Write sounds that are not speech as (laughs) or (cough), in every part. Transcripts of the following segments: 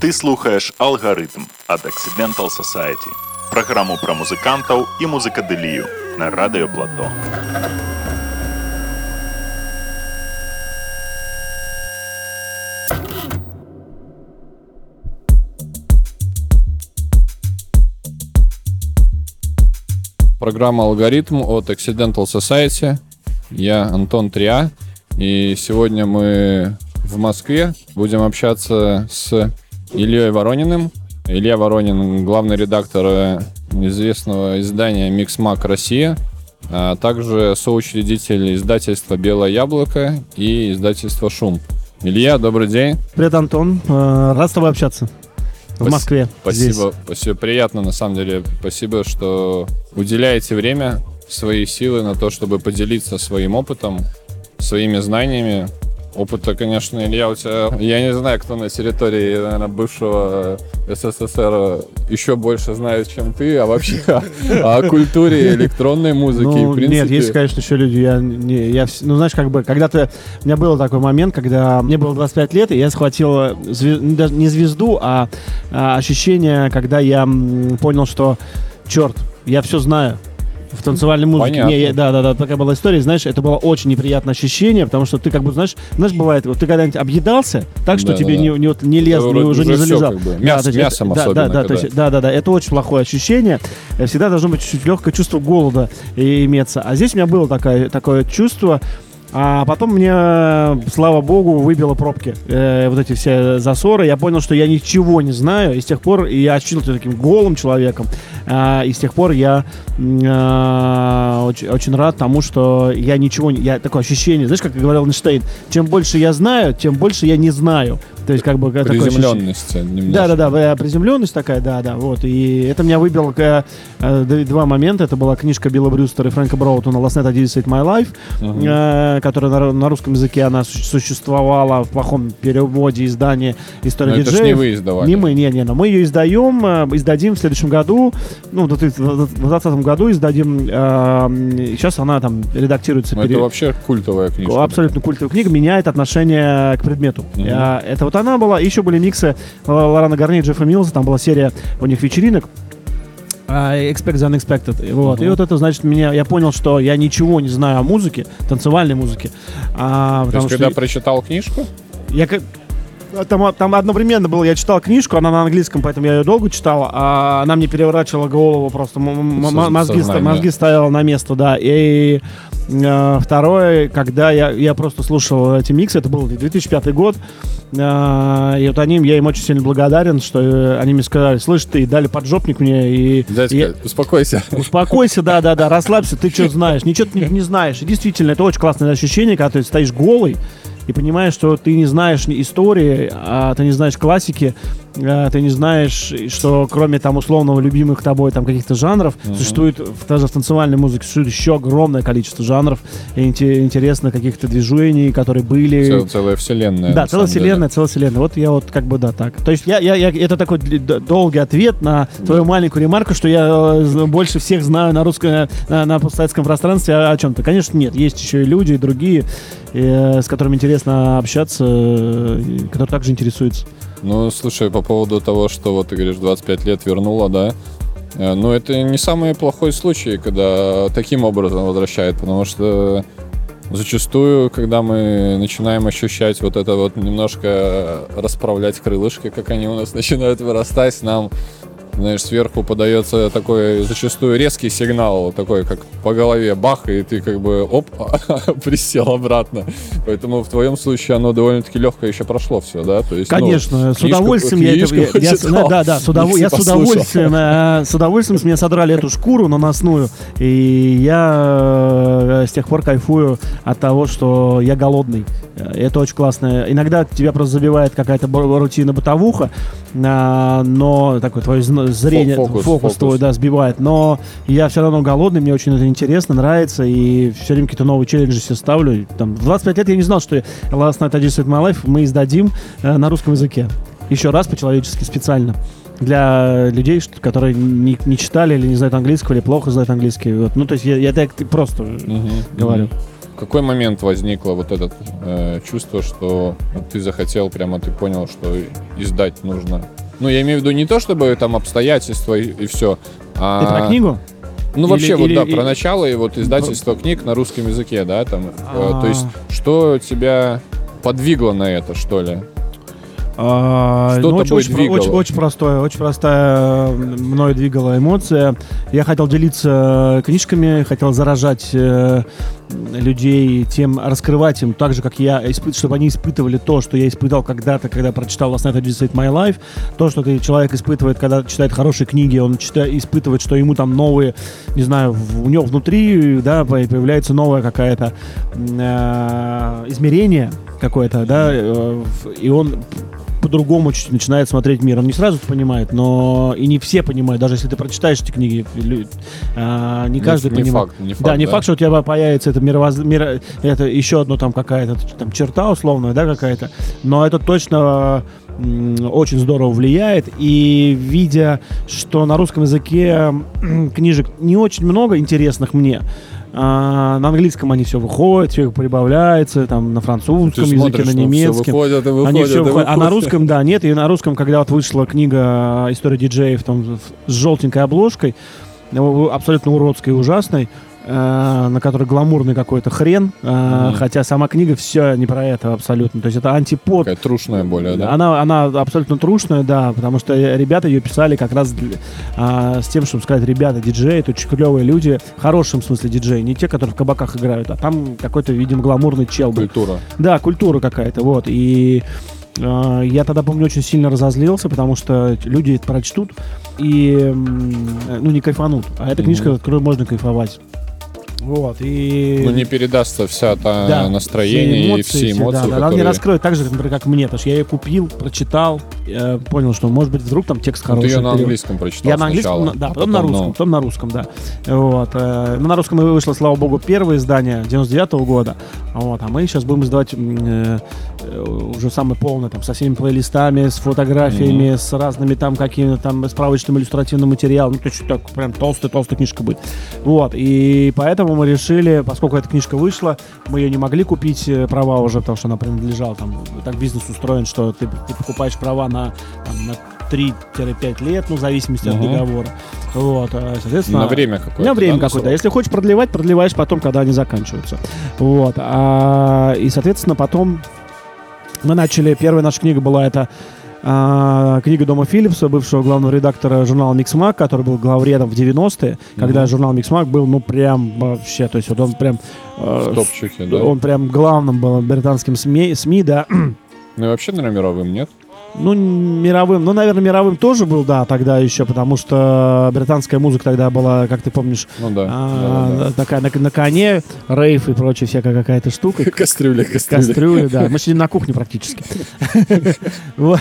Ты слухаеш алгарытм ад Accidental Society. Праграму пра музыкантаў і музыкадылію на радыёплато. Программа «Алгоритм» от Accidental Society. Я Антон Триа. И сегодня мы в Москве будем общаться с Ильей Ворониным. Илья Воронин, главный редактор известного издания «Миксмак Россия», а также соучредитель издательства «Белое яблоко» и издательства «Шум». Илья, добрый день. Привет, Антон. Э, рад с тобой общаться в Москве. Спасибо, здесь. спасибо. Приятно, на самом деле. Спасибо, что уделяете время, свои силы на то, чтобы поделиться своим опытом, своими знаниями. Опыта, конечно, Илья, у тебя... Я не знаю, кто на территории, наверное, бывшего СССР еще больше знает, чем ты, а вообще о культуре электронной музыки. Ну, в принципе... нет, есть, конечно, еще люди. Я, не, я, ну, знаешь, как бы, когда-то у меня был такой момент, когда мне было 25 лет, и я схватил зве- ну, не звезду, а, а ощущение, когда я понял, что, черт, я все знаю. В танцевальной музыке. Понятно. Не, я- да, да, да, такая была история. Знаешь, это было очень неприятное ощущение, потому что ты как бы, знаешь, знаешь, бывает, вот ты когда-нибудь объедался, так что Да, тебе да, не, да. не, вот не лез, Это не- уже не залезал. как бы. Да, Мяс- есть мясом это- да, особенно, да, да, когда- есть да, да, да, это очень плохое ощущение. Э, Всегда должно быть чуть-чуть легкое чувство голода и иметься. А здесь у меня было такое, такое чувство. А потом мне, э, слава богу, выбило пробки. Э, вот эти все засоры. Я понял, что я ничего не знаю. И с тех пор я ощутил себя таким голым человеком. А, и с тех пор я а, очень, очень рад тому, что я ничего. Я такое ощущение, знаешь, как говорил Эйнштейн, чем больше я знаю, тем больше я не знаю. То есть как бы. Приземленность немножко. Да, да, да, приземленность такая, да, да, вот. И это меня выбило э, э, два момента. Это была книжка Билла Брюстера и Фрэнка Броутона «Last Night I Did My Life», Мгм. э, которая на, на русском языке она су- существовала в плохом переводе издания «История Но это диджеев». не вы издавали. Не мы, не, не, но мы ее издаем, э, издадим в следующем году, ну, в 2020 году издадим. э, сейчас она там редактируется. Пере- Это вообще культовая книжка. Абсолютно культовая книга, меняет отношение к предмету. Мгм. А, это вот она была. Еще были миксы Л- Лорана Гарни и Джеффа Милса. Там была серия у них вечеринок. а, Expect the Unexpected. И Вот. И Мгм. вот это, значит, меня, я понял, что я ничего не знаю о музыке, танцевальной музыке. А, То есть, что когда прочитал книжку, я как... а, Там, там одновременно было, я читал книжку, она на английском, поэтому я ее долго читал, а она мне переворачивала голову просто, мозги, мозги ставила на место, да. И э, второе, когда я, я просто слушал эти миксы, это был 2005 год, э, и вот они, я им очень сильно благодарен, что э, они мне сказали, слышь, ты, дали поджопник мне, и... дядька, и- успокойся. Успокойся, да, да, да, расслабься, ты что знаешь, ничего ты не, знаешь. И действительно, это очень классное ощущение, когда ты стоишь голый и понимаешь, что ты не знаешь истории, а ты не знаешь классики, а ты не знаешь, что кроме там условного любимых тобой там каких-то жанров, существует в, даже в танцевальной музыке существует еще огромное количество жанров и инте- интересно каких-то движений, которые были. Цел- целая вселенная. Да, целая самом деле. вселенная, целая вселенная. Вот я вот как бы да так. То есть я, я, я это такой долгий ответ на твою маленькую ремарку, что я э, больше всех знаю на русском, на, на постсоветском пространстве о, о чем-то. Конечно, нет, есть еще и люди, и другие, э, с которыми интересно общаться, э, и которые также интересуются. Ну, слушай, по поводу того, что вот ты говоришь, 25 лет вернула, да. Э, Ну, это не самый плохой случай, когда таким образом возвращает, потому что зачастую, когда мы начинаем ощущать вот это вот немножко расправлять крылышки, как они у нас (laughs) начинают вырастать, нам знаешь, сверху подается такой зачастую резкий сигнал, такой как по голове бах, и ты как бы оп, (laughs) присел обратно. Поэтому в твоем случае оно довольно-таки легко еще прошло все, да? То есть, ну, Конечно, с книжку- удовольствием я это... книжку Я, я- почитал, да, да, с удов- я с удовольствием, э, с удовольствием с меня содрали эту шкуру наносную, и я э, с тех пор кайфую от того, что я голодный. Э, Это очень классно. Иногда тебя просто забивает какая-то рутина бытовуха, а, но такое твое зн- зрение, Фокус, фокус, фокус. твой, да, сбивает. Но я все равно голодный, мне очень это интересно, нравится, и все время какие-то новые челленджи себе ставлю. Там, в 25 лет я не знал, что Last Night I Just My Life мы издадим э, на русском языке. Еще раз по-человечески специально. Для людей, что- которые не, не читали или не знают английского, или плохо знают английский. Вот. Ну, то есть я, я так просто Мгм, говорю. мгм. какой момент возникло вот это э, чувство, что ты захотел, прямо ты понял, что издать нужно? Ну, я имею в виду не то, чтобы там обстоятельства и, и все. А... Ты про книгу? Ну, Или- вообще, вот или- да, или- про начало и вот издательство книг на русском языке, да, там. А. то есть, что тебя подвигло на это, что ли? А, Что ну, очень, тобой очень, двигало? очень, очень простое, очень простая мною двигала эмоция. Я хотел делиться книжками, хотел заражать э, людей тем, раскрывать им так же, как я, испы- чтобы они испытывали то, что я испытал когда-то, когда прочитал Last Night I Just My Life. То, что ты, человек испытывает, когда читает хорошие книги, он читает, испытывает, что ему там новые, не знаю, у него внутри, да, по- появляется новое какое-то э, измерение какое-то, да, э, и он по-другому чуть начинает смотреть мир. Он не сразу понимает, но и не все понимают. Даже если ты прочитаешь эти книги, а, не каждый не, не понимает. факт, не факт, да, не факт, что у тебя появится это мировоз... миро- это еще одно там какая-то там черта условная, да, какая-то. Но это точно очень здорово влияет. И видя, что на русском языке книжек не очень много интересных мне, а, на английском они все выходят, все прибавляется, там на Ты французском языке, смотришь, на немецком. выходят и Они выходят, все и выходят. А на выходят. русском, да, нет. И на русском, когда вот вышла книга «История диджеев» там, с желтенькой обложкой, ну, абсолютно уродской и ужасной, э, на которой гламурный какой-то хрен, э, хотя сама книга все не про это абсолютно. То есть это антипод Такая трушная более, да? она, она абсолютно трушная, да, потому что ребята ее писали как раз а, с тем, чтобы сказать, ребята, диджеи, это очень клевые люди, в хорошем смысле диджеи, не те, которые в кабаках играют, а там какой-то, видимо, гламурный чел был. Культура. Да, культура какая-то, вот. И э, я тогда, помню, очень сильно разозлился, потому что люди это прочтут и, ну, не кайфанут. А это Мгм. книжка, от которой можно кайфовать. Вот, и... Ну, не передастся вся та Да, настроение и все все эмоции, да, да, она не которые... раскроет так же, как, например, как мне, потому что я ее купил, прочитал, э, понял, что, может быть, вдруг там текст Ну, ты хороший. ее на английском прочитал Я на английском, сначала, на- да, а потом на потом, русском, ну, потом на русском, да. Вот. э, Ну, на русском и вышло, слава богу, первое издание 99 года. Вот. А мы сейчас будем издавать э, э, уже самое полное, там, со всеми плейлистами, с фотографиями, с разными там какими-то там справочным иллюстративным материалом. Ну, то есть так прям толстая-толстая книжка будет. Вот. И поэтому мы решили, поскольку эта книжка вышла, мы ее не могли купить э, права уже, потому что она принадлежала там. Так бизнес устроен, что ты, ты покупаешь права на, там, на 3-5 лет, ну, в зависимости от Мгм. договора. Вот, э, соответственно... На время какое-то. На время да, какое-то. Если хочешь продлевать, продлеваешь потом, когда они заканчиваются. Вот. А, и, соответственно, потом мы начали... Первая наша книга была это а, книга Дома Филлипса, бывшего главного редактора журнала Mixmag, который был главредом в 90-е, когда журнал Mixmag был, ну, прям вообще, то есть вот он прям... э, В топчике, да. Он прям главным был британским СМИ, СМИ да, Ну и вообще, наверное, мировым, нет? Ну, мировым, ну, наверное, мировым тоже был, да, тогда еще, потому что британская музыка тогда была, как ты помнишь, Ну да. а, да, да, такая на, на коне, рейф и прочее всякая какая-то штука. да. (laughs) Кастрюля, кастрюля. Кастрюли, да. Мы сидим на кухне практически. (laughs)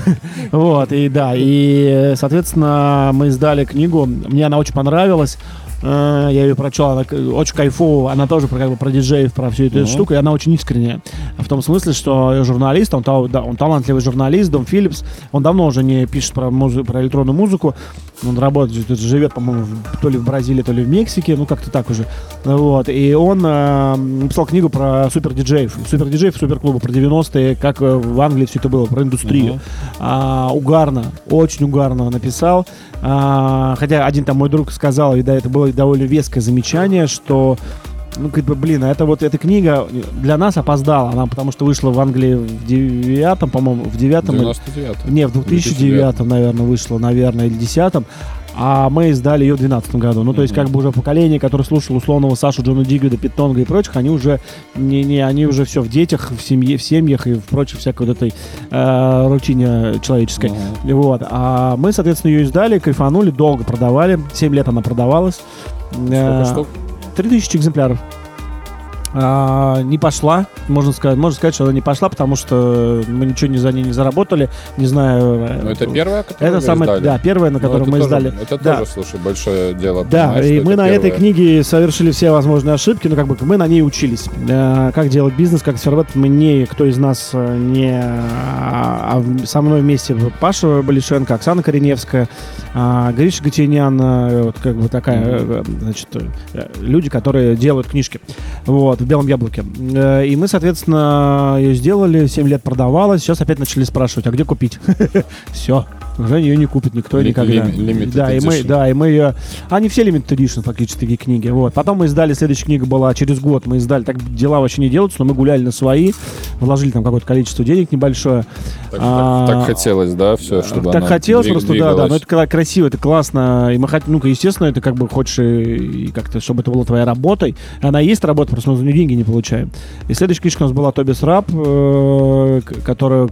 Вот, и да, и, соответственно, мы издали книгу. Мне она очень понравилась. Э, Я ее прочел, она очень кайфово. Она тоже про, как бы, про диджеев, про всю эту Мгм. штуку, и она очень искренняя. В том смысле, что журналист, он, да, он талантливый журналист, Дом Филлипс, он давно уже не пишет про, музы- про электронную музыку. Он работает, живет, по-моему, то ли в Бразилии, то ли в Мексике, ну как-то так уже. Вот. И он э, написал книгу про супер диджеев. Супер диджеев, супер клубы, про 90-е, как э, в Англии все это было, про индустрию. Мгм. А, угарно, очень угарно написал. А, хотя один там мой друг сказал, и да, это было довольно веское замечание, что ну, как бы, блин, а это вот эта книга для нас опоздала, она потому что вышла в Англии в девятом, по-моему, в девятом, или- 99 не, в 2009, наверное, вышла, наверное, или 2010 а мы издали ее в 2012 году. Ну, то есть, как бы уже поколение, которое слушало условного Сашу, Джона Диггеда, Питонга и прочих, они уже не, не, они уже все в детях, в семье, в семьях и в прочей всякой вот этой э, рутине человеческой. Мгм. Вот. А мы, соответственно, ее издали, кайфанули, долго продавали. 7 лет она продавалась. Сколько Э, штук? 3000 экземпляров. А, не пошла, можно сказать, можно сказать, что она не пошла, потому что мы ничего не за ней не заработали, не знаю. э, Ну, это первая, которую это самое, издали? да, первая, на Ну, которую мы тоже- издали. Это Да. тоже, слушай, большое дело. Да, и мы на этой первая. книге совершили все возможные ошибки, но как бы мы на ней учились. Э, Как делать бизнес, как сформировать. Мы не, кто из нас э, не... А а со мной вместе Паша Балишенко, Оксана Кореневская, а, Гриша Гатинян, э, вот как бы такая, э, значит, э, люди, которые делают книжки. Вот. Вот, в «Белом яблоке». Э, И мы, соответственно, ее сделали, 7 лет продавалась, сейчас опять начали спрашивать, а где купить? (laughs) Все, уже ее не купит никто Ли- никогда. limited Да, и мы, да, и мы ее... Они все limited edition фактически такие книги. Вот. Потом мы издали, следующая книга была через год, мы издали, так дела вообще не делаются, но мы гуляли на свои, вложили там какое-то количество денег небольшое. Так, А, так- так хотелось, да, все, чтобы так хотелось двиг- просто, да, да. Но двигалась. это красиво, это классно. И мы хотим, ну, естественно, это как бы хочешь и, как-то, чтобы это было твоей работой. Она есть работа, просто мы за нее деньги не получаем. И следующая книжка у нас была Тобис Раб, э, к- которую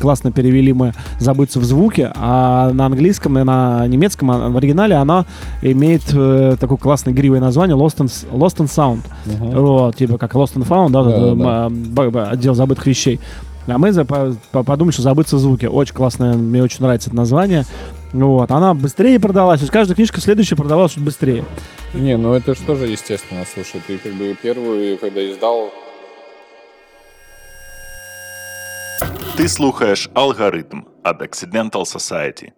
классно перевели мы «Забыться в звуке», а на английском и на немецком, а в оригинале она имеет э, такое классное игривое название Lost and, Lost and Sound. Мгм. Вот, типа как Lost and Found, да, Да, да. б- б- отдел забытых вещей. А мы за- по- по- подумали, что забыться в звуке. Очень классное, мне очень нравится это название. Вот, она быстрее продалась, то есть каждая книжка следующая продавалась чуть быстрее. Не, ну это же тоже естественно. Слушай, ты как бы первую, когда издал, Ти слухаєш алгоритм від Accidental Society.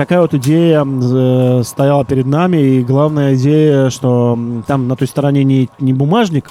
Такая вот идея э, стояла перед нами, и главная идея, что там на той стороне не, не бумажник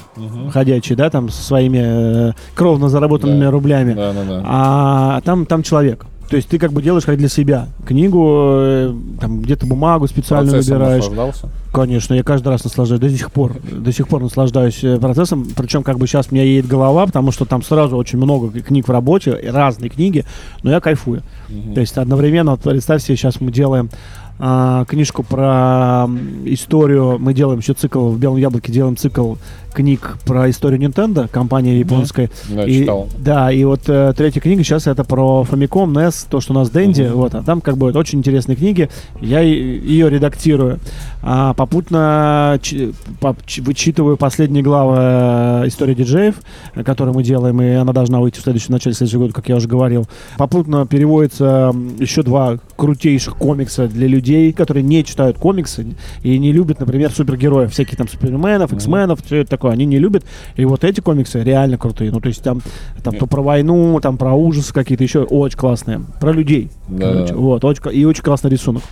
ходячий, да, там со своими э, кровно заработанными Да. рублями, да, да, да. а там, там человек. То есть ты как бы делаешь как для себя. Книгу, э, там где-то бумагу специально Процессом выбираешь. наслаждался? Конечно, я каждый раз наслаждаюсь, до сих пор, до сих пор наслаждаюсь э, процессом. Причем как бы сейчас у меня едет голова, потому что там сразу очень много книг в работе, разные книги, но я кайфую. Мгм. То есть одновременно, вот представь себе, сейчас мы делаем а, книжку про историю, мы делаем еще цикл, в «Белом яблоке» делаем цикл книг про историю Nintendo, компания японская. Да, И- читал. Да, и вот э, третья книга сейчас это про Famicom, NES, то, что у нас Дэнди, Мгм. вот, а там как бы вот очень интересные книги, я ее редактирую, а попутно чи- по- ч- вычитываю последние главы э, истории диджеев, э, которые мы делаем, и она должна выйти в следующем начале следующего года, как я уже говорил. Попутно переводится еще два крутейших комикса для людей, которые не читают комиксы и не любят, например, супергероев, всяких там суперменов, Мгм. X-менов, все это такое, они не любят. И вот эти комиксы реально крутые. Ну, то есть там, там то про войну, там про ужасы какие-то еще очень классные. Про людей. Да, короче. Вот, очень, и очень классный рисунок.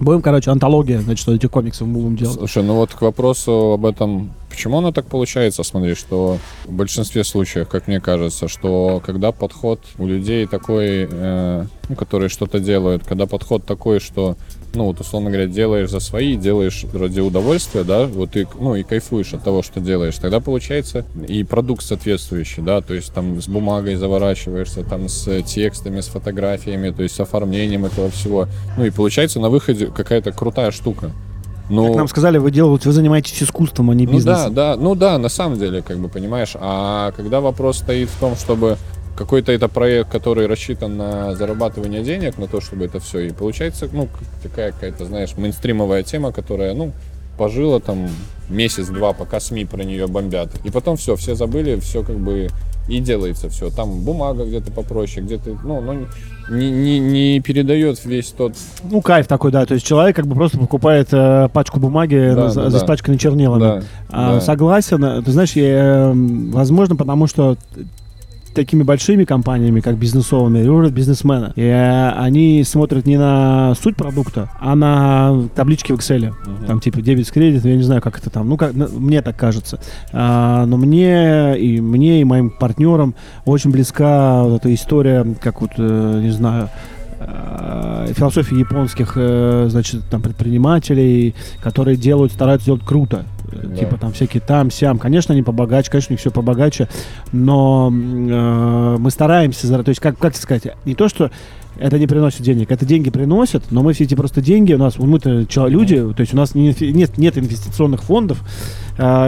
Будем, короче, антология, значит, этих комиксов мы будем делать. Слушай, ну вот к вопросу об этом, почему оно так получается, смотри, что в большинстве случаев, как мне кажется, что когда подход у людей такой, э, ну, которые что-то делают, когда подход такой, что, ну, вот, условно говоря, делаешь за свои, делаешь ради удовольствия, да, вот ты, ну, и кайфуешь от того, что делаешь, тогда получается и продукт соответствующий, да, то есть там с бумагой заворачиваешься, там с текстами, с фотографиями, то есть с оформлением этого всего, ну, и получается на выходе какая-то крутая штука. Ну, Как нам сказали, вы делаете, вы занимаетесь искусством, а не ну да, бизнесом. да, ну да, на самом деле, как бы понимаешь. А когда вопрос стоит в том, чтобы какой-то это проект, который рассчитан на зарабатывание денег, на то, чтобы это все, и получается, ну, такая какая-то, знаешь, мейнстримовая тема, которая, ну, пожила там месяц-два, пока СМИ про нее бомбят. И потом все, все забыли, все как бы и делается все. Там бумага где-то попроще, где-то, ну, ну не, не, не передает весь тот... Ну, кайф такой, да. То есть человек как бы просто покупает э, пачку бумаги Да, за, да, за да. испачканной чернилами. Да, А, да. Согласен. Ты знаешь, я, э, возможно, потому что такими большими компаниями, как бизнесовыми, рулят бизнесмены. И э, они смотрят не на суть продукта, а на таблички в Excel. Мгм. Там типа дебет с кредитом, я не знаю, как это там. Ну, как, на- мне так кажется. А, но мне и мне, и моим партнерам очень близка вот эта история, как вот, э, не знаю, э, философия японских, значит, там предпринимателей, которые делают, стараются делать круто. Да. Типа там всякие там, сям. Конечно, они побогаче, конечно, у них все побогаче, но э, мы стараемся, то есть, как, как сказать, не то, что это не приносит денег, это деньги приносят, но мы все эти просто деньги, у нас, мы-то люди, то есть у нас не нет, нет инвестиционных фондов,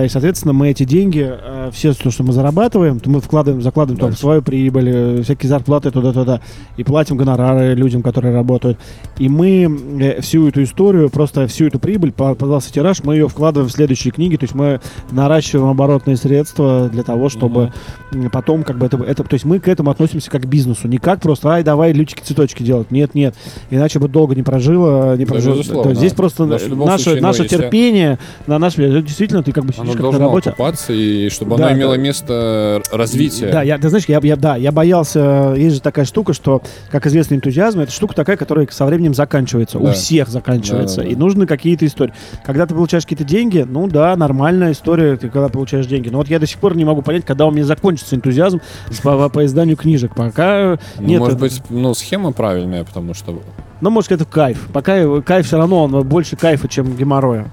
и, соответственно, мы эти деньги, а, все то, что мы зарабатываем, то мы вкладываем, закладываем там, Дальше. свою прибыль, э, всякие зарплаты туда-туда, и платим гонорары людям, которые работают. И мы э, всю эту историю, просто всю эту прибыль, по- продался тираж, мы ее вкладываем в следующие книги, то есть мы наращиваем оборотные средства для того, чтобы м, потом как бы это, это, то есть мы к этому относимся как к бизнесу, не как просто, ай, давай лючики цветочки делать. Нет, нет, иначе бы долго не прожило, не Да, прожило. есть здесь просто любом наше, наше терпение, на наш действительно ты как бы Оно сидишь как на работе. окупаться, и чтобы Да, оно имело да. место развития. Да, я, ты знаешь, я, я, да, я боялся, есть же такая штука, что, как известно, энтузиазм, это штука такая, которая со временем заканчивается, у Да. всех заканчивается, Да, да, да. и нужны какие-то истории. Когда ты получаешь какие-то деньги, ну да, нормальная история, ты когда получаешь деньги. Но вот я до сих пор не могу понять, когда у меня закончится энтузиазм по, по изданию книжек. Пока Ну, нет. может быть, ну, схема правильная, потому что Ну, может, это кайф. Пока кайф все равно, он больше кайфа, чем геморроя.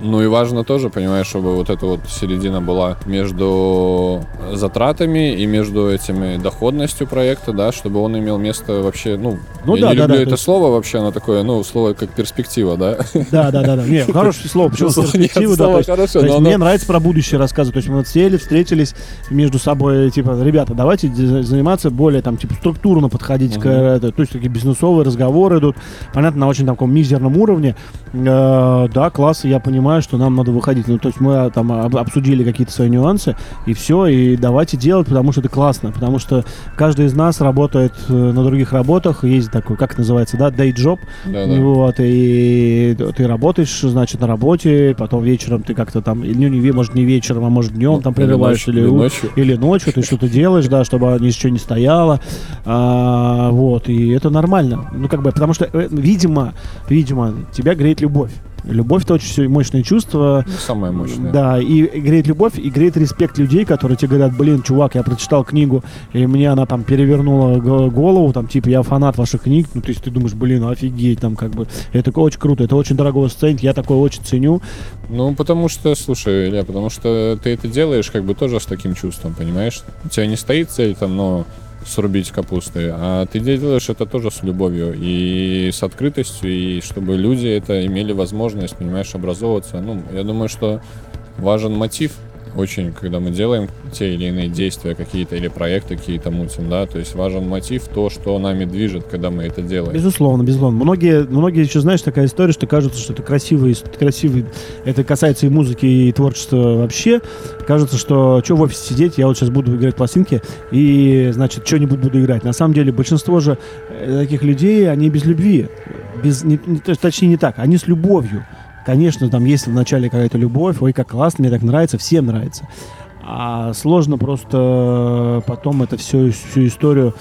Ну и важно тоже, понимаешь, чтобы вот эта вот середина была между затратами и между этими доходностью проекта, да, чтобы он имел место вообще, ну, Ну я да, не да, люблю да, это то есть- слово вообще, оно такое, ну, слово как перспектива, да. Да, да, да, да. Не, (laughs) хорошее слово, почему нет, перспективы, да. хорошее, но мне нравится про будущее рассказывать. То есть мы вот сели, встретились между собой, типа, ребята, давайте заниматься более там, типа, структурно подходить к то есть такие бизнесовые разговоры идут. Понятно, на очень таком мизерном уровне. Э, да, класс, я понимаю, что нам надо выходить. Ну, то есть мы а, там об- обсудили какие-то свои нюансы, и все, и давайте делать, потому что это классно, потому что каждый из нас работает э, на других работах, есть такой, как называется, да, day job, Да, да. вот, и ты работаешь, значит, на работе, потом вечером ты как-то там, ну, не, может, не вечером, а может, днем там Или прерываешь, или, или ночью. или ночью ты что-то делаешь, да, чтобы ничего не стояло, А, вот, и это нормально, ну, как бы, потому что, э, видимо, видимо, тебя греет любовь. Любовь это очень мощное чувство. Ну, Самое мощное. Да, и греет любовь, и греет респект людей, которые тебе говорят, блин, чувак, я прочитал книгу, и мне она там перевернула го- голову, там, типа, я фанат ваших книг, ну, то есть ты думаешь, блин, офигеть, там, как бы, это очень круто, это очень дорого стоит, я такое очень ценю. Ну, потому что, слушай, Илья, потому что ты это делаешь как бы тоже с таким чувством, понимаешь? У тебя не стоит цель там, ну, срубить капусты, а ты делаешь это тоже с любовью и с открытостью, и чтобы люди это имели возможность, понимаешь, образовываться. Ну, я думаю, что важен мотив очень, когда мы делаем те или иные действия какие-то или проекты какие-то мутим, да, то есть важен мотив, то, что нами движет, когда мы это делаем. Безусловно, безусловно. Многие, многие еще, знаешь, такая история, что кажется, что это красивый, красивый, это касается и музыки, и творчества вообще. Кажется, что что в офисе сидеть, я вот сейчас буду играть пластинки, и, значит, что-нибудь буду играть. На самом деле, большинство же э, таких людей, они без любви. Без, не- не- точнее, не так, они с любовью. Конечно, там есть вначале какая-то любовь, ой, как классно, мне так нравится, всем нравится. А сложно просто потом это все, всю историю,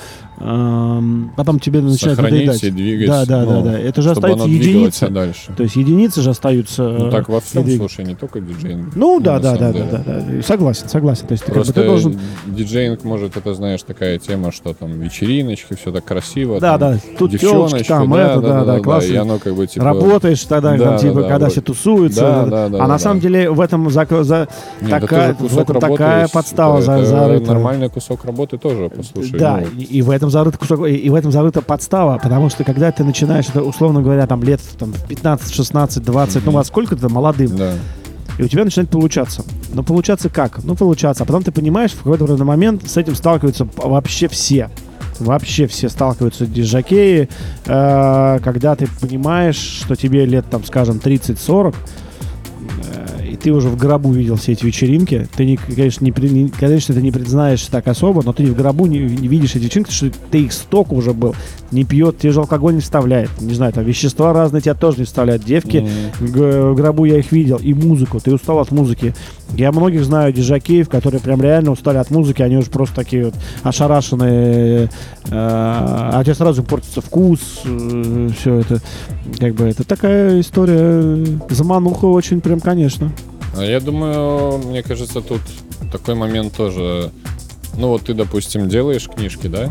потом тебе начинает Сохранить надоедать. и двигать, Да, да, ну, да, да. Это же чтобы остаются оно двигалось единицы. дальше. То есть единицы же остаются. Ну, так во всем, и слушай, не только диджейнг. Ну да, на да, да, да, деле. да, да. Согласен, согласен. То есть ты, как бы, Просто ты должен. диджейнг, может, это, знаешь, такая тема, что там вечериночки, все так красиво. Да, там, да. Тут девчоночки, там да, это, да, да, И классно. оно как бы типа... Работаешь тогда, Да, там, типа, да, да, когда вот. все тусуются. Да, да, да, а на да, самом да. деле в этом за, за- Нет, такая, в этом такая подстава за, нормальный кусок работы тоже, послушай. Да, ну, и, и в этом зарыт кусок, и, и в этом зарыта подстава, потому что когда ты начинаешь, это, условно говоря, там лет там, в 15, 16, 20, ну, Мгм. во сколько ты молодым, да. и у тебя начинает получаться. Но получаться как? Ну, получаться. А потом ты понимаешь, в какой-то момент с этим сталкиваются вообще все. Вообще все сталкиваются диджакеи, э, когда ты понимаешь, что тебе лет, там, скажем, 30-40, э, и ты уже в гробу видел все эти вечеринки, ты, не, конечно, не, не- конечно, ты не признаешься так особо, но ты в гробу не, не видишь эти вечеринки, что ты их столько уже был, не пьет, тебе же алкоголь не вставляет, не знаю, там вещества разные тебя тоже не вставляют, девки, М. в гробу я их видел, и музыку, ты устал от музыки. Я многих знаю диджакеев, которые прям реально устали от музыки, они уже просто такие вот ошарашенные, э, а у тебя сразу портится вкус, все это, как бы, это такая история, э, замануха очень прям, конечно. А Я думаю, мне кажется, тут такой момент тоже. Ну вот ты, допустим, делаешь книжки, да,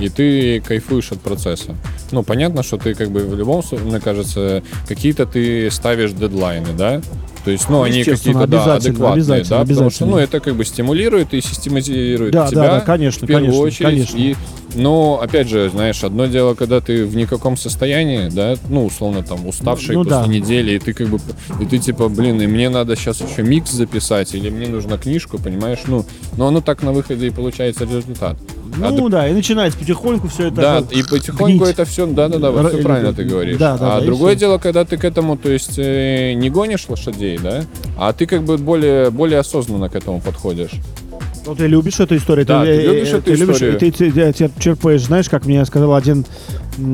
и ты кайфуешь от процесса. Ну, понятно, что ты как бы в любом случае, мне кажется, какие-то ты ставишь дедлайны, да? То есть, ну, они какие-то, да, обязательно, адекватные, обязательно, да, потому что, обязательно. ну, это как бы стимулирует и систематизирует Да, тебя да, да, конечно, в первую конечно, очередь. конечно. И, но, опять же, знаешь, одно дело, когда ты в никаком состоянии, да, ну, условно, там, уставший Ну, после да. недели, и ты как бы, и ты типа, блин, и мне надо сейчас еще микс записать, или мне нужна книжку, понимаешь, ну, но оно так на выходе и получается результат. А Ну да, и начинается потихоньку все это. да, и потихоньку гнить. это все, да-да-да, Р- вот все или- правильно ты говоришь. да, да, а да, другое дело, когда ты к этому, то есть э, не гонишь лошадей, да, а ты как бы более, более осознанно к этому подходишь. Ну, ты любишь эту историю. Да, ты э, любишь э, эту ты историю. Ты, ты, ты- ты черпаешь, знаешь, как мне сказал один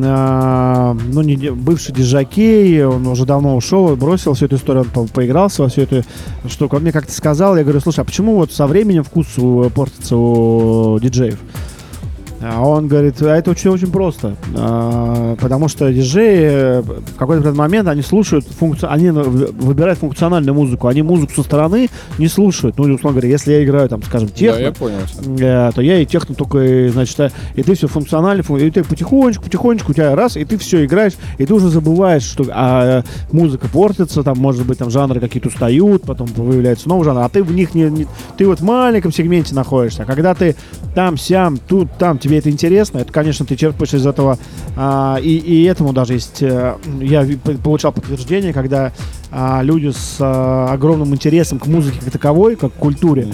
а, ну, не, бывший диджакей, он уже давно ушел, бросил всю эту историю, он по- поигрался во всю эту штуку. Он мне как-то сказал, я говорю, слушай, а почему вот со временем вкус портится у диджеев? А он говорит, а это очень, очень просто. А, потому что диджеи э, в какой-то момент они слушают функцию, они выбирают функциональную музыку. Они музыку со стороны не слушают. Ну, условно говоря, если я играю, там, скажем, техно, Да, я понял. э, то я и техно только, значит, э, и ты все функционально, фун- и ты потихонечку, потихонечку, у тебя раз, и ты все играешь, и ты уже забываешь, что а, музыка портится, там, может быть, там жанры какие-то устают, потом появляется новый жанр, а ты в них не, не- ты вот в маленьком сегменте находишься, а когда ты там, сям, тут, там, тебе это интересно, это, конечно, ты черпаешь из этого, а, и, и этому даже есть, э, я получал подтверждение, когда а, люди с а, огромным интересом к музыке как таковой, как к культуре,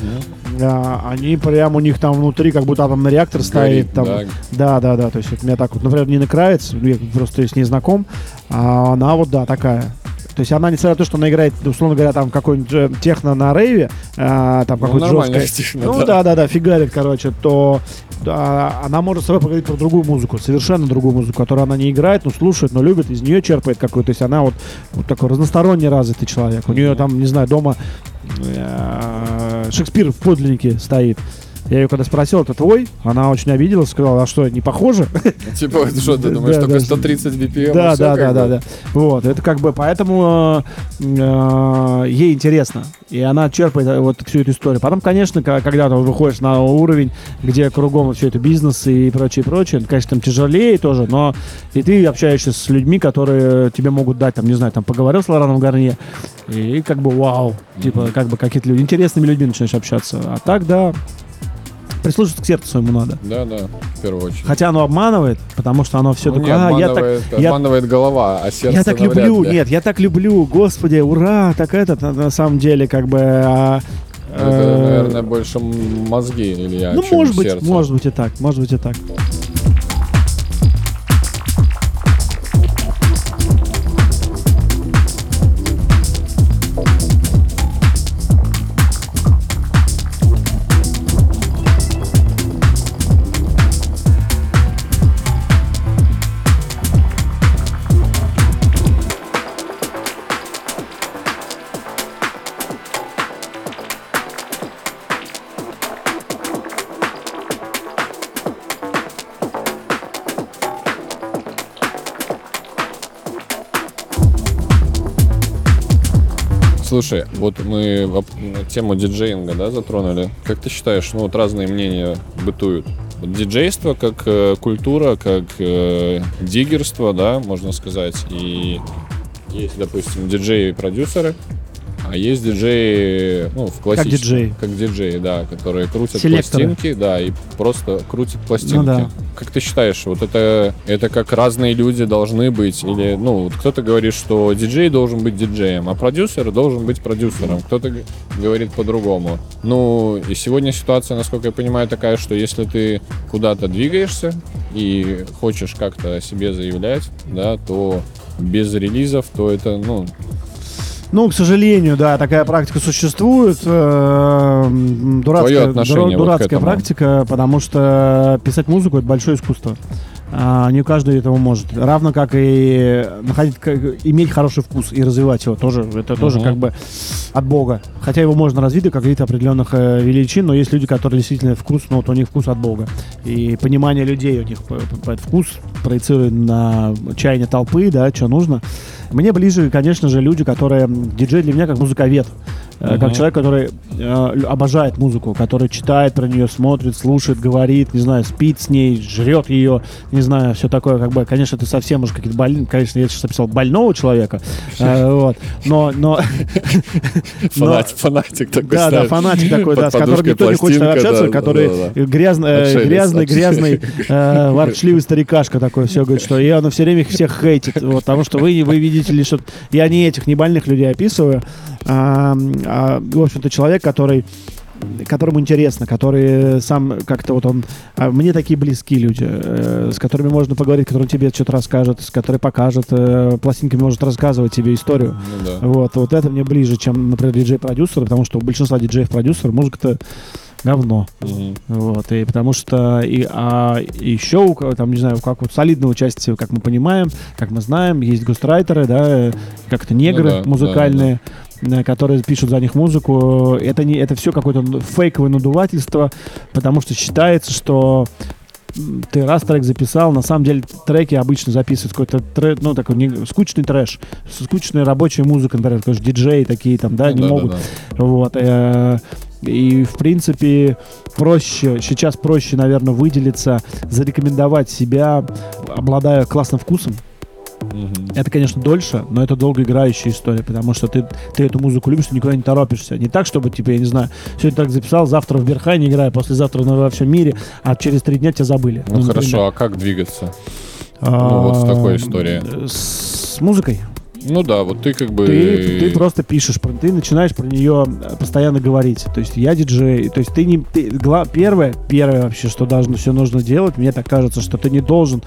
да, они прям у них там внутри, как будто там реактор Горит, стоит. Там. да. Да, да, да. То есть вот меня так вот, например, Нина Кравец, ну, я просто с ней знаком, а она вот, да, такая. То есть она, несмотря на то, что она играет, условно говоря, там какой-нибудь э, техно на рейве, а, там Ну, какой-то нормально, жесткой, техно, ну да. да, да, фигарит, короче, то да, она может с собой поговорить про другую музыку, совершенно другую музыку, которую она не играет, но слушает, но любит, из нее черпает какую-то. То есть она вот, вот такой разносторонне развитый человек. У нее там, не знаю, дома э, Шекспир в подлиннике стоит. Я ее когда спросил, это твой? Она очень обиделась, сказала, а что, не похоже? (laughs) Типа, что ты думаешь, только да. 130 BPM? Да, да, да, да, да. Вот, это как бы, поэтому э, э, ей интересно. И она черпает э, вот всю эту историю. Потом, конечно, когда ты выходишь на уровень, где кругом все это бизнес и прочее, прочее, конечно, там тяжелее тоже, но и ты общаешься с людьми, которые тебе могут дать, там, не знаю, там, поговорил с Лораном Гарнье, и как бы вау, типа, как бы какие-то люди, интересными людьми начинаешь общаться. А так, да, прислушиваться к сердцу своему надо. Да, да, в первую очередь. Хотя оно обманывает, потому что оно все Ну, не, такое, «А, я так, обманывает, я- голова, а сердце я так люблю, ли. нет, я так люблю, господи, ура, так это на, на самом деле как бы. а, Это, э, наверное, больше мозги или я, ну может быть, сердце. может быть и так, может быть и так. Слушай, вот мы тему диджеинга, да, затронули. Как ты считаешь, ну вот разные мнения бытуют. Вот диджейство как э, культура, как э, диггерство, да, можно сказать. И есть, допустим, диджеи-продюсеры, а есть диджеи, ну, в классическом... диджеи. Как диджеи, да, которые крутят Селекторы. пластинки, да, и просто крутят пластинки. Ну да. Как ты считаешь, вот это, это как разные люди должны быть? Или, ну, вот кто-то говорит, что диджей должен быть диджеем, а продюсер должен быть продюсером. Кто-то говорит по-другому. Ну, и сегодня ситуация, насколько я понимаю, такая, что если ты куда-то двигаешься и хочешь как-то о себе заявлять, да, то без релизов, то это, ну, Ну, к сожалению, да, такая практика существует. Э, Дурацкая, дура- вот дурацкая этому? практика, потому что писать музыку это большое искусство. А, не каждый этого может. Равно как и находить, как- иметь хороший вкус и развивать его тоже. Это тоже Мгм. как бы от Бога. Хотя его можно развить до каких-то определенных э, величин, но есть люди, которые действительно вкус, ну вот у них вкус от Бога. И понимание людей у них п- вкус проецирует на чаяние толпы, да, что нужно. Мне ближе, конечно же, люди, которые... Диджей для меня как музыковед. Э, Как человек, который э, обожает музыку, который читает про нее, смотрит, слушает, говорит, не знаю, спит с ней, жрет ее, не знаю, все такое, как бы, конечно, это совсем уже какие-то больные, конечно, я сейчас описал больного человека, э, вот, но, но, (laughs) Фанатик, такой да, да, фанатик такой, да, с которым никто не хочет общаться, который грязный, э, грязный, грязный, э, ворчливый (laughs) старикашка такой, все говорит, что я, он все время их всех хейтит, вот, потому что вы, вы видите лишь, вот, я не этих, не больных людей описываю, а, а, в общем-то, человек, который которому интересно, который сам как-то вот он... а Мне такие близкие люди, э, с которыми можно поговорить, которые тебе что-то расскажут, с которыми покажут, э, пластинками может рассказывать тебе историю. Ну да. Вот, вот это мне ближе, чем, например, диджей-продюсер, потому что у большинства диджеев-продюсеров музыка-то говно. Мгм. Вот, и потому что и, а, еще у там, не знаю, как вот солидного участия, как мы понимаем, как мы знаем, есть гострайтеры, да, как-то негры Ну да, музыкальные, э, которые пишут за них музыку. Это не, это все какое-то фейковое надувательство, потому что считается, что ты раз трек записал, на самом деле треки обычно записывают какой-то трек, ну такой не- скучный трэш, скучная рабочая музыка, например, такой же диджеи такие там, да, Ну не да, да, могут да. вот. э, И, в принципе, проще, сейчас проще, наверное, выделиться, зарекомендовать себя, обладая классным вкусом. Мгм. Это, конечно, дольше, но это долгоиграющая история, потому что ты, ты эту музыку любишь, ты никуда не торопишься. Не так, чтобы, типа, я не знаю, сегодня так записал, завтра в Берхайне играю, послезавтра на- во всем мире, а через три дня тебя забыли. Ну например. хорошо, а как двигаться? Ну, вот в такой истории. А, С музыкой. Ну да, вот ты как бы... Ты, ты просто пишешь, ты начинаешь про нее постоянно говорить. То есть я диджей, то есть ты не... Ты, гла- первое, первое вообще, что должно, все нужно делать, мне так кажется, что ты не должен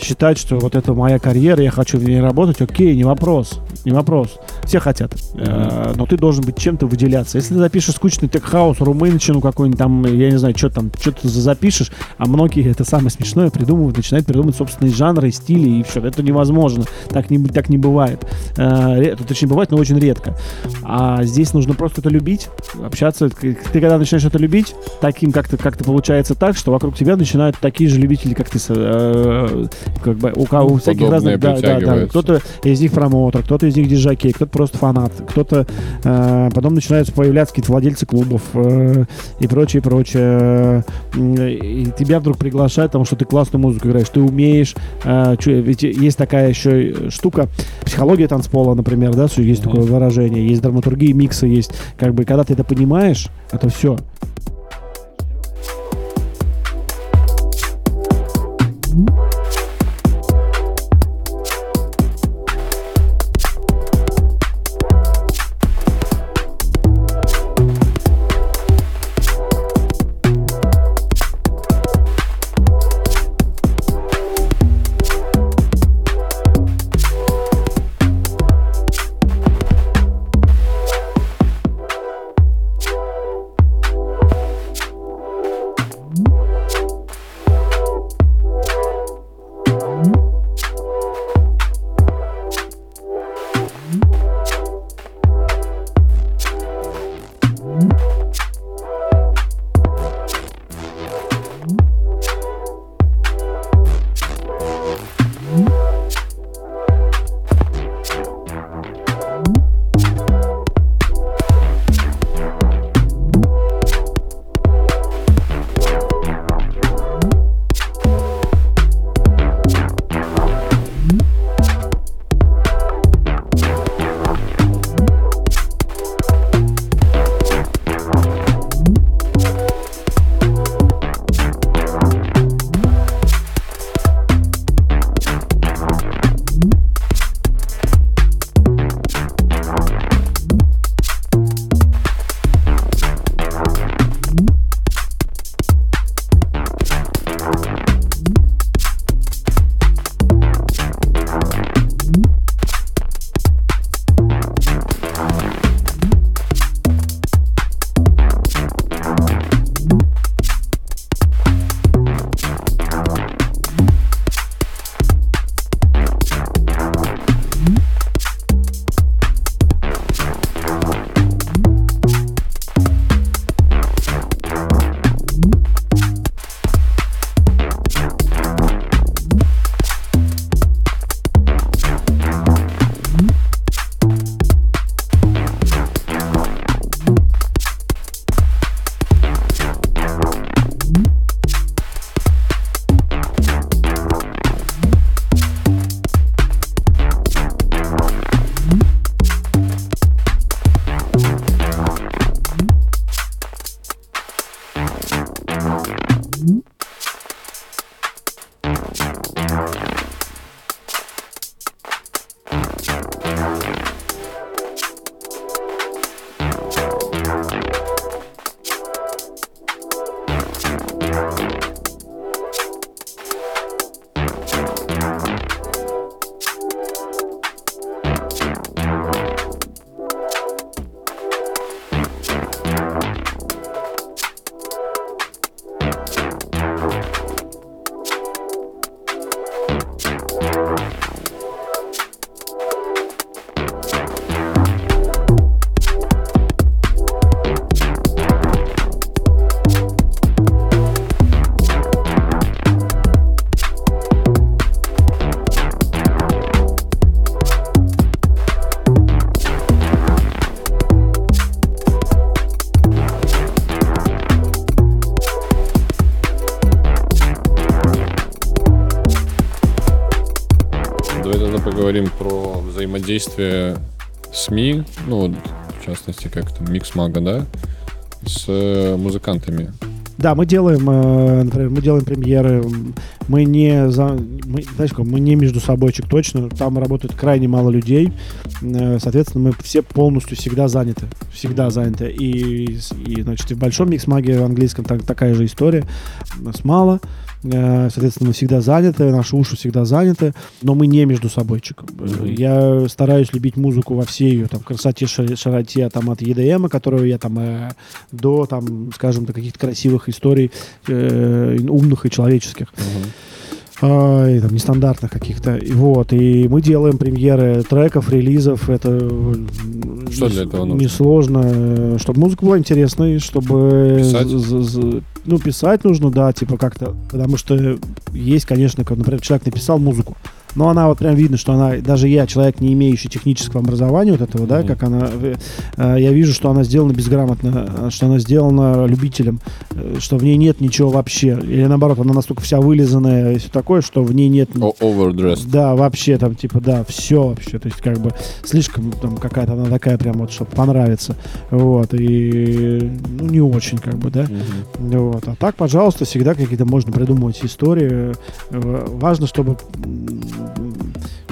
считать, что вот это моя карьера, я хочу в ней работать, окей, не вопрос, не вопрос. Все хотят. Э, но ты должен быть чем-то выделяться. Если ты запишешь скучный тек-хаус, румынщину какой-нибудь там, я не знаю, что там, что ты за- запишешь, а многие, это самое смешное, придумывают, начинают придумывать собственные жанры, стили, и все. Это невозможно. Так не, так не бывает. Э, ре- точнее, бывает, но очень редко. А здесь нужно просто это любить, общаться. Ты когда начинаешь это любить, таким как-то как получается так, что вокруг тебя начинают такие же любители, как ты, э, как бы у, у всяких Подобные разных, да, да, да. Кто-то из них промоутер, кто-то из них диджакей, кто-то просто фанат, кто-то э, потом начинаются появляться какие-то владельцы клубов э, и прочее, прочее. И тебя вдруг приглашают, потому что ты классную музыку играешь, ты умеешь. э, ведь есть такая еще штука, психология танцпола, например, да, есть Мгм. такое выражение, есть драматургия, миксы есть. Как бы, когда ты это понимаешь, это все. Взаимодействие СМИ, ну, в частности, как там, Микс Мага, да, с э, музыкантами. Да, мы делаем, э, например, мы делаем премьеры, мы не, за, мы, знаешь, мы не между собойчик точно, там работает крайне мало людей, э, соответственно, мы все полностью всегда заняты, всегда заняты, и, и значит, и в большом микс-маге английском так, такая же история, нас мало, соответственно, мы всегда заняты, наши уши всегда заняты, но мы не между собойчик. Я стараюсь любить музыку во всей ее там красоте, ши- широте, там от EDM, которую я там э, до там, скажем, до каких-то красивых историй э, умных и человеческих. А, и там нестандартных каких-то. И вот, и мы делаем премьеры треков, релизов. Это Что для этого нужно? Несложно, чтобы музыка была интересной, чтобы Писать? з- з- з- ну писать нужно, да, типа как-то, потому что есть, конечно, как, например, человек написал музыку, но она вот прям видно, что она, даже я, человек, не имеющий технического образования вот этого, да, как она, э, э, я вижу, что она сделана безграмотно, э, что она сделана любителем, что в ней нет ничего вообще, или наоборот, она настолько вся вылизанная и все такое, что в ней нет Overdressed. да, вообще там, типа, да, все вообще. То есть, как бы, слишком там какая-то она такая прям вот, чтобы понравиться. Вот, и, ну, не очень, как бы, да. Мгм. Вот. А так, пожалуйста, всегда какие-то можно придумывать истории. Важно, чтобы...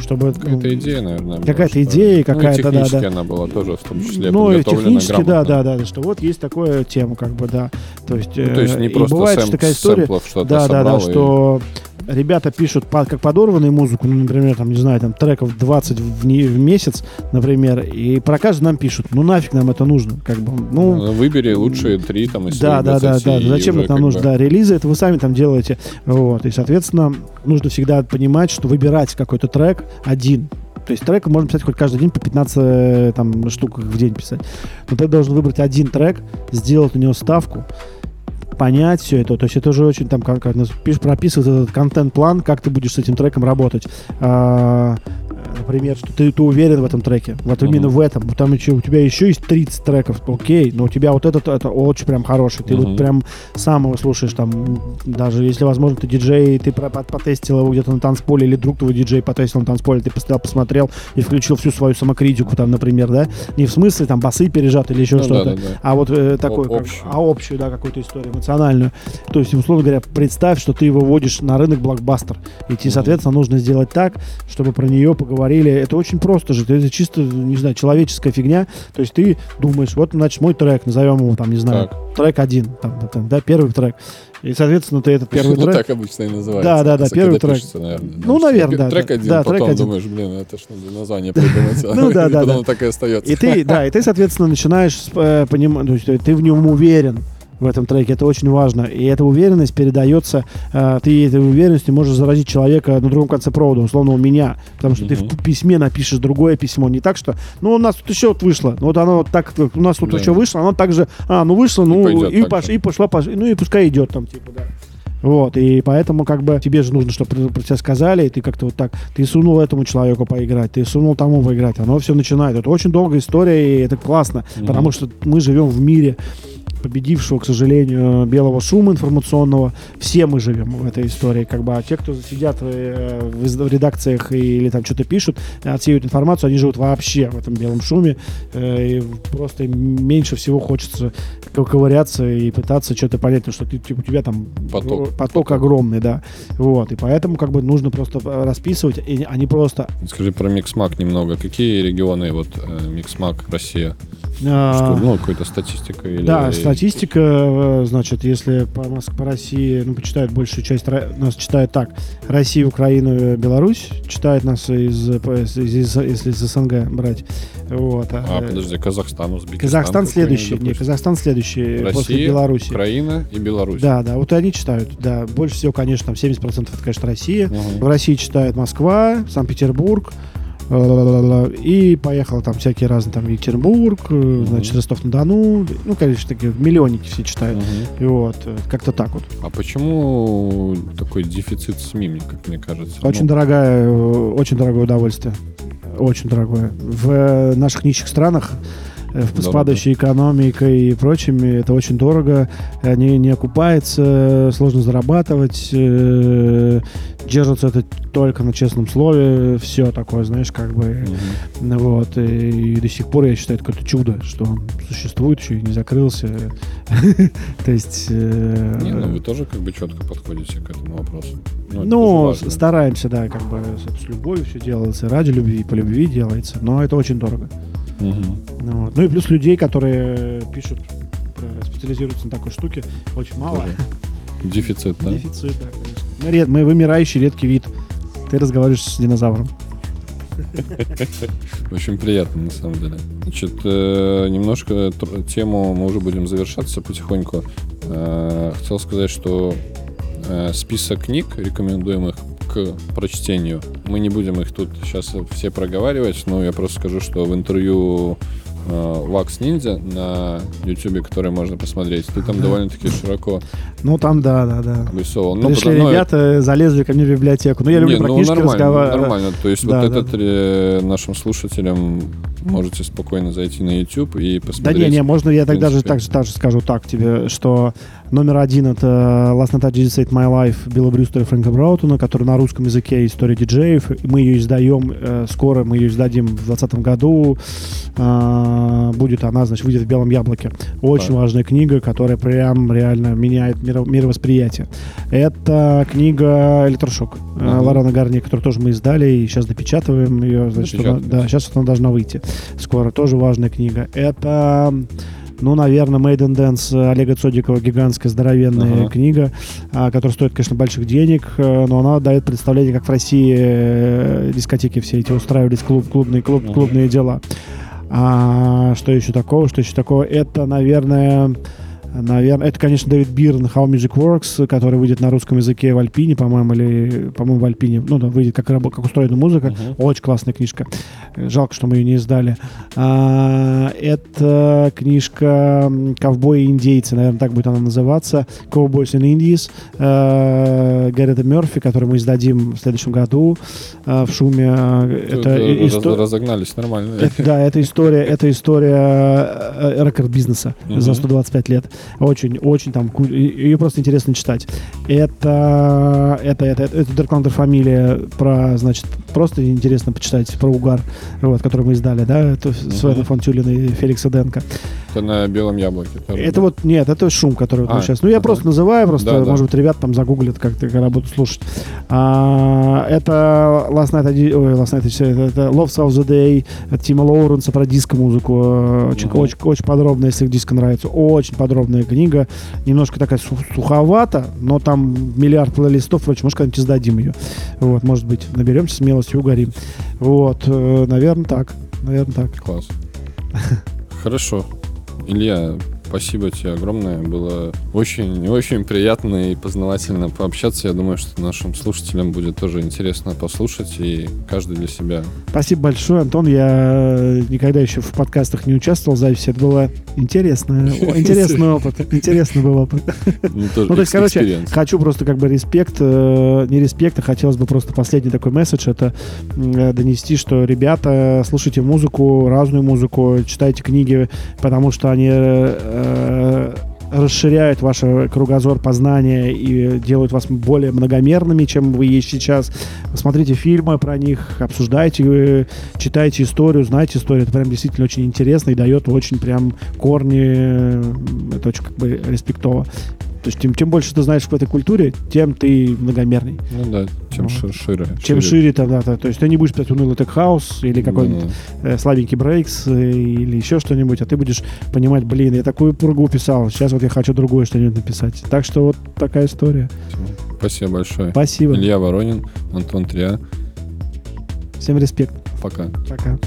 чтобы ну, Какая-то идея, наверное. была, Какая-то что- идея, Ну, и какая-то, да, технически да. она была тоже, в том числе, Ну, и технически, да, грамотно. да, да, что вот есть такая тема, как бы, да. То есть, Ну, то есть не э, просто бывает сэм- такая история, сэмплов что-то да, да, да, собрал и- что ребята пишут под, как подорванную музыку, ну, например, там, не знаю, там треков 20 в, не- в месяц, например, и про каждый нам пишут, ну нафиг нам это нужно, как бы, ну, Ну, Выбери лучшие три там из да, да, да, 20, да. Зачем это нам нужно? бы- Да, релизы это вы сами там делаете. Вот. И, соответственно, нужно всегда понимать, что выбирать какой-то трек один. То есть трек можно писать хоть каждый день по 15 э, там, штук в день писать. Но ты должен выбрать один трек, сделать на него ставку, понять все это. То есть это уже очень там как, как нас пиш- прописывает этот контент-план, как ты будешь с этим треком работать. А, например, что ты, ты уверен в этом треке. Вот Мгм. именно в этом. Вот Там еще, у тебя еще есть 30 треков, окей, но у тебя вот этот это очень прям хороший. Ты Мгм. вот прям сам его слушаешь там, даже если, возможно, ты диджей, ты потестил его где-то на танцполе, или друг твой диджей потестил на танцполе, ты постоял, посмотрел и включил всю свою самокритику там, например, да? Не в смысле там басы пережаты или еще Ну, что-то, да, да, да. а вот э, такой, как- общую. а общую, да, какую-то историю эмоциональную. То есть, условно говоря, представь, что ты выводишь на рынок блокбастер. И тебе, Мгм. соответственно, нужно сделать так, чтобы про нее поговорили. Это очень просто же. Это чисто, не знаю, человеческая фигня. То есть ты думаешь, вот, значит, мой трек, назовем его, там, не знаю, трек один, там, там, да, первый трек. И, соответственно, ты этот первый Ну, трек... так обычно и называется. Да, да, да, первый трек. пишется, наверное, Ну, наверное, да, Трек один, Да, потом трек один. думаешь, блин, это ж надо название придумать. а (laughs) Ну, да, (laughs) да, потом так и остается. И ты, да, и ты, соответственно, начинаешь э, понимать, то есть ты в нем уверен в этом треке, это очень важно. И эта уверенность передается, э, ты этой уверенностью можешь заразить человека на другом конце провода, условно у меня, потому что ты Мгм. в письме напишешь другое письмо, не так, что, ну, у нас тут еще вот вышло, вот оно вот так, у нас тут Да. еще вышло, оно так же, а, ну, вышло, ну, и, так пош- и пошла, пош- ну, и пускай идет там, типа, да. Вот, и поэтому как бы тебе же нужно, чтобы про- тебя сказали, и ты как-то вот так, ты сунул этому человеку поиграть, ты сунул тому поиграть, оно все начинает. Это очень долгая история, и это классно, Мгм. потому что мы живем в мире победившего, к сожалению, белого шума информационного. Все мы живем в этой истории, как бы, а те, кто сидят э, в, редакциях или там что-то пишут, отсеют информацию, они живут вообще в этом белом шуме, э, и просто меньше всего хочется ко- ковыряться и пытаться что-то понять, потому что ты, у тебя там Поток. Поток огромный, да, вот, и поэтому как бы нужно просто э, расписывать, и, а не просто Скажи про Mixmag немного. Какие регионы вот э, Mixmag Россия? а, Что, ну, какой-то статистика или... Да, статистика, э, значит, если по, Моск- по России, ну, почитают большую часть, нас читают так, Россия, Украина, Беларусь, читает нас из, из, из- если из СНГ брать, вот. А, э, подожди, Казахстан, Узбекистан. Казахстан следующий, не, допустим? Казахстан следующий после Россия, Беларуси. Украина и Беларусь. Да, да, вот они читают, да, больше всего, конечно, там 70% это, конечно, Россия. Мгм. В России читает Москва, Санкт-Петербург, и поехал там всякие разные, там Екатеринбург, э, значит, Ростов-на-Дону, ну, конечно, такие миллионники все читают. И вот, э, как-то так вот. А почему такой дефицит СМИ, мне- как мне кажется? Очень Ну, дорогая, э, очень дорогое удовольствие. Очень дорогое. В наших нищих странах в- с падающей экономикой и прочими, это очень дорого, э, не, окупается, сложно зарабатывать, э, держится это только на честном слове, все такое, знаешь, как бы, ну вот, и, до сих пор я считаю, это какое-то чудо, что он существует еще и не закрылся, (laughs) то есть... э, Не, ну вы тоже как бы четко подходите к этому вопросу. Ну, важно. стараемся, да, как бы с любовью все делается, ради любви, по любви делается, но это очень дорого. Мгм. Ну, вот. Ну и плюс людей, которые пишут, э, специализируются на такой штуке, очень мало. Тоже (laughs) Дефицит, да? Дефицит, да, конечно. Мы, ред- мы вымирающий редкий вид. Ты разговариваешь с динозавром. (laughs) Очень приятно, на самом деле. Значит, э, немножко тему мы уже будем завершаться потихоньку. Э, Хотел сказать, что список книг, рекомендуемых к прочтению, мы не будем их тут сейчас все проговаривать, но я просто скажу, что в интервью э, Wax Ninja на YouTube, который можно посмотреть, ты там довольно-таки широко Ну, там, да, да, да. обрисовал. Ну, Пришли потому- ну, ребята, залезли ко мне в библиотеку. Ну, я люблю не, про ну, книжки нормально, разговаривать. нормально. То есть Да, вот да. этот э, нашим слушателям можете спокойно зайти на YouTube и Да посмотреть. не, не, можно я даже принципе. так же, так же скажу так тебе, что номер один это Last Night I Just Saved My Life Билла Брюстера и Фрэнка Браутона, который на русском языке история диджеев. Мы ее издаем, э, скоро мы ее издадим в 2020 году. А, будет она, значит, выйдет в белом яблоке. Очень Так. важная книга, которая прям реально меняет миро- мировосприятие. Это книга Электрошок э, Мгм. Лорана Гарни, которую тоже мы издали и сейчас допечатываем ее. Значит, она- да, сейчас она должна выйти скоро. Тоже важная книга. Это, ну, наверное, Made in Dance Олега Цодикова, гигантская, здоровенная Ага. книга, а, которая стоит, конечно, больших денег, э, но она дает представление, как в России э, дискотеки все эти устраивались, клуб, клубные, клуб, Ага. клубные дела. А, что еще такого? Что еще такого? Это, наверное... Наверное, это, конечно, Дэвид Бирн How Music Works, который выйдет на русском языке в Альпине, по-моему, или, по-моему, в Альпине. Ну, да, выйдет как, как устроена музыка. Мгм. Очень классная книжка. Жалко, что мы ее не издали. А, это книжка «Ковбои и индейцы», наверное, так будет она называться. «Cowboys and Indies» э, Гаррета Мерфи, который мы издадим в следующем году э, в шуме. Тут, Это э, раз- исто- разогнались нормально. это- да, это история, это история э, рекорд-бизнеса Мгм. за 125 лет. Очень, очень там, ее просто интересно читать. Это, это, это, это, это Деркландер фамилия про, значит, просто интересно почитать про угар, вот, который мы издали, да, это Свена фон Тюлин и Феликса Денка. Это на белом яблоке. Это да? вот, нет, это шум, который вот мы А, сейчас, ну я ага. просто называю, просто, Да, да. может быть, ребят там загуглят, как ты когда будут слушать. А, это Last Night, ой, Last Night, это, это Love of the Day от Тима Лоуренса про диско-музыку. Э, Очень, Мгм. очень, очень подробная, если диско нравится. Очень подробная книга. Немножко такая су- суховата, но там миллиард плейлистов, впрочем, может, когда-нибудь издадим ее. Вот, может быть, наберемся смелости и угорим. Вот, наверное, так. Наверное, так. Класс. (laughs) Хорошо. Илья, спасибо тебе огромное. Было очень-очень приятно и познавательно пообщаться. Я думаю, что нашим слушателям будет тоже интересно послушать, и каждый для себя. Спасибо большое, Антон. Я никогда еще в подкастах не участвовал в записи. Это было интересно. (laughs) Интересный опыт. Интересный был опыт. (laughs) Ну, то есть, короче, хочу просто как бы респект, э, не респект, а хотелось бы просто последний такой месседж, это э, донести, что, ребята, слушайте музыку, разную музыку, читайте книги, потому что они э, расширяют ваш кругозор познания и делают вас более многомерными, чем вы есть сейчас. Смотрите фильмы про них, обсуждайте, э, читайте историю, знайте историю. Это прям действительно очень интересно и дает очень прям корни. э, Это очень как бы респектово. То есть тем, чем больше ты знаешь в этой культуре, тем ты многомерный. Ну да, чем Вот. ши- шире. Чем шире тогда, то, то есть ты не будешь писать унылый тек хаус или какой-нибудь Ну, э, слабенький breaks э, или еще что-нибудь, а ты будешь понимать, блин, я такую пургу писал, сейчас вот я хочу другое что-нибудь написать. Так что вот такая история. Спасибо большое. Спасибо. Илья Воронин, Антон Трия. Всем респект. Пока. Пока.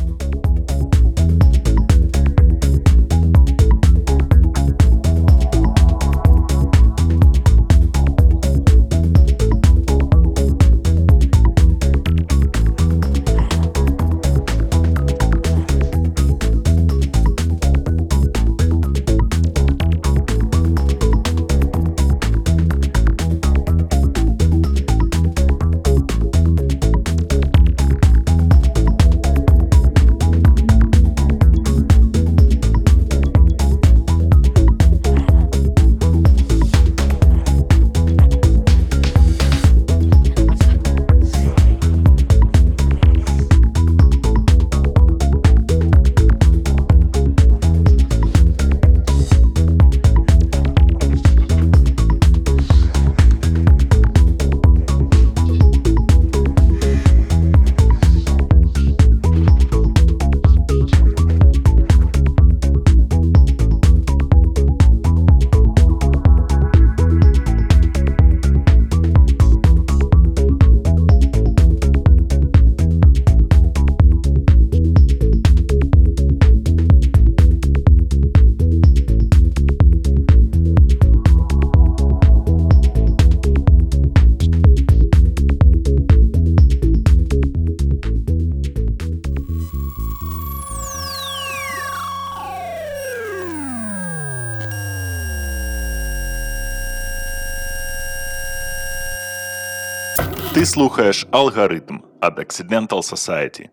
Слухаєш алгоритм від Accidental Society.